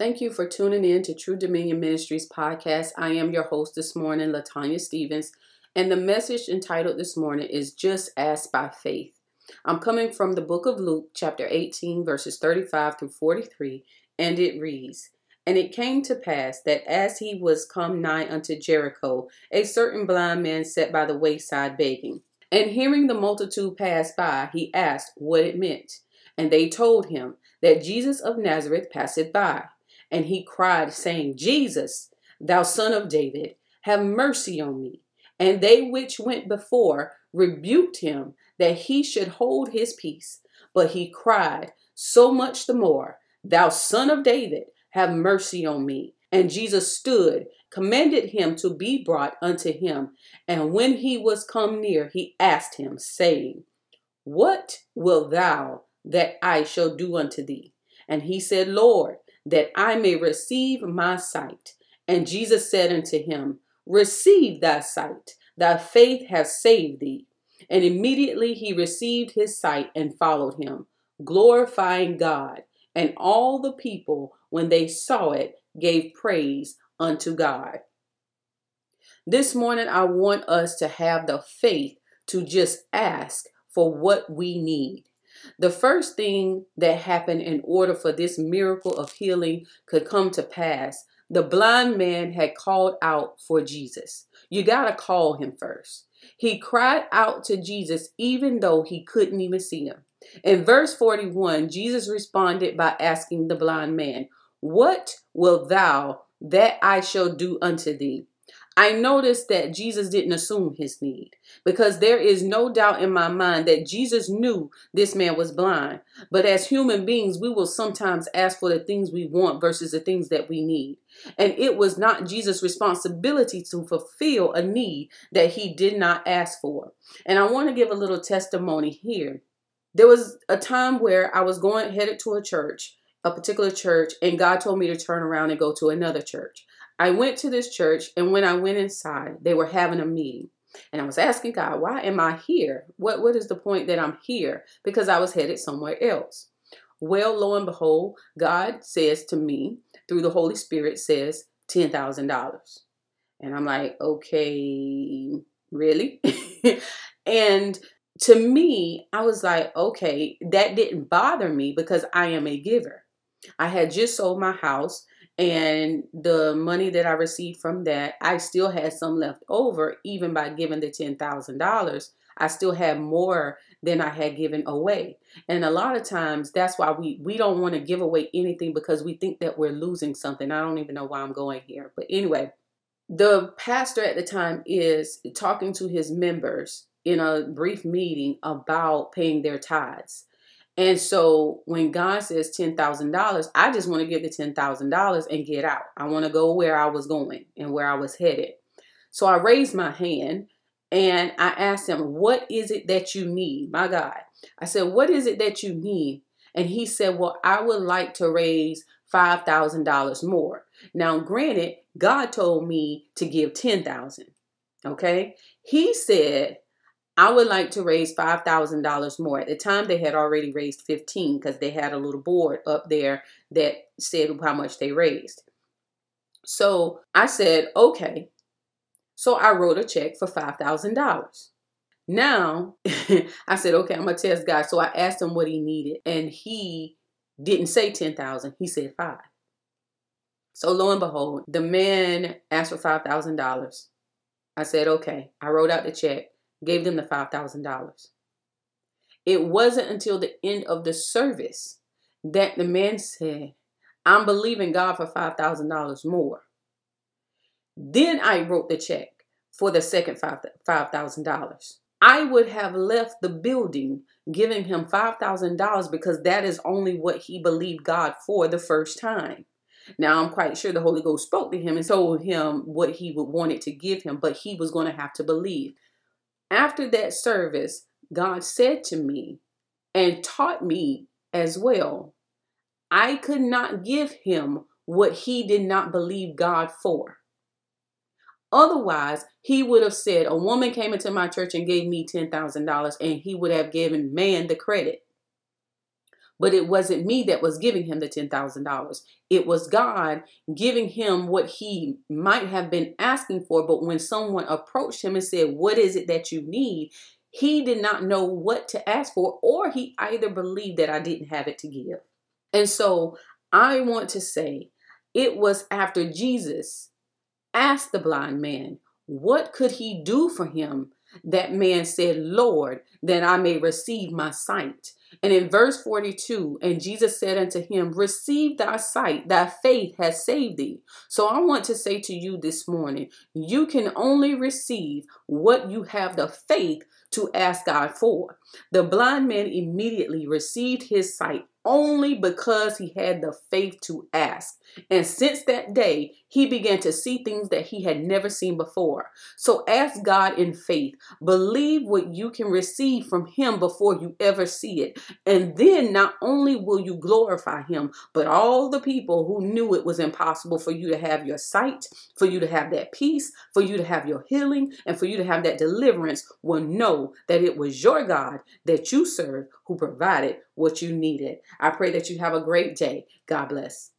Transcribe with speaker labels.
Speaker 1: Thank you for tuning in to True Dominion Ministries podcast. I am your host this morning, Latanya Stevens, and the message entitled this morning is Just Ask by Faith. I'm coming from the book of Luke, chapter 18, verses 35 through 43, and it reads, And it came to pass that as he was come nigh unto Jericho, a certain blind man sat by the wayside begging. And hearing the multitude pass by, he asked what it meant. And they told him that Jesus of Nazareth passeth by. And he cried, saying, Jesus, thou son of David, have mercy on me. And they which went before rebuked him that he should hold his peace. But he cried, so much the more, Thou son of David, have mercy on me. And Jesus stood, commanded him to be brought unto him. And when he was come near, he asked him, saying, What wilt thou that I shall do unto thee? And he said, Lord, that I may receive my sight. And Jesus said unto him, Receive thy sight, thy faith hath saved thee. And immediately he received his sight and followed him, glorifying God. And all the people, when they saw it, gave praise unto God. This morning, I want us to have the faith to just ask for what we need. The first thing that happened in order for this miracle of healing could come to pass, the blind man had called out for Jesus. You got to call him first. He cried out to Jesus even though he couldn't even see him. In verse 41, Jesus responded by asking the blind man, What will thou that I shall do unto thee? I noticed that Jesus didn't assume his need because there is no doubt in my mind that Jesus knew this man was blind. But as human beings, we will sometimes ask for the things we want versus the things that we need. And it was not Jesus' responsibility to fulfill a need that he did not ask for. And I want to give a little testimony here. There was a time where I was going headed to a church, a particular church, and God told me to turn around and go to another church. I went to this church, and when I went inside, they were having a meeting. And I was asking God, why am I here? What, what is the point that I'm here? Because I was headed somewhere else. Well, lo and behold, God says to me through the Holy Spirit, says $10,000. And I'm like, okay, really? and to me, I was like, okay, that didn't bother me because I am a giver. I had just sold my house and the money that I received from that, I still had some left over, even by giving the $10,000. I still had more than I had given away. And a lot of times that's why we, we don't want to give away anything because we think that we're losing something. I don't even know why I'm going here. But anyway, the pastor at the time is talking to his members in a brief meeting about paying their tithes. And so when God says $10,000, I just want to give the $10,000 and get out. I want to go where I was going and where I was headed. So I raised my hand and I asked him, What is it that you need? My God. I said, What is it that you need? And he said, Well, I would like to raise $5,000 more. Now, granted, God told me to give 10,000. Okay? He said, I would like to raise $5,000 more. At the time, they had already raised 15 because they had a little board up there that said how much they raised. So I said, okay. So I wrote a check for $5,000. Now I said, okay, I'm going to test God. So I asked him what he needed, and he didn't say 10,000, he said five. So lo and behold, the man asked for $5,000. I said, okay. I wrote out the check gave them the $5,000. It wasn't until the end of the service that the man said, I'm believing God for $5,000 more. Then I wrote the check for the second $5,000. I would have left the building giving him $5,000 because that is only what he believed God for the first time. Now, I'm quite sure the Holy Ghost spoke to him and told him what he would wanted to give him, but he was going to have to believe. After that service, God said to me and taught me as well, I could not give him what he did not believe God for. Otherwise, he would have said, A woman came into my church and gave me $10,000, and he would have given man the credit. But it wasn't me that was giving him the $10,000. It was God giving him what he might have been asking for. But when someone approached him and said, What is it that you need? He did not know what to ask for, or he either believed that I didn't have it to give. And so I want to say it was after Jesus asked the blind man, What could he do for him? That man said, Lord, that I may receive my sight. And in verse 42, and Jesus said unto him, Receive thy sight, thy faith has saved thee. So I want to say to you this morning, you can only receive what you have the faith to ask God for. The blind man immediately received his sight only because he had the faith to ask. And since that day, he began to see things that he had never seen before. So ask God in faith. Believe what you can receive from him before you ever see it. And then not only will you glorify him, but all the people who knew it was impossible for you to have your sight, for you to have that peace, for you to have your healing, and for you to have that deliverance will know that it was your God that you serve who provided what you needed. I pray that you have a great day. God bless.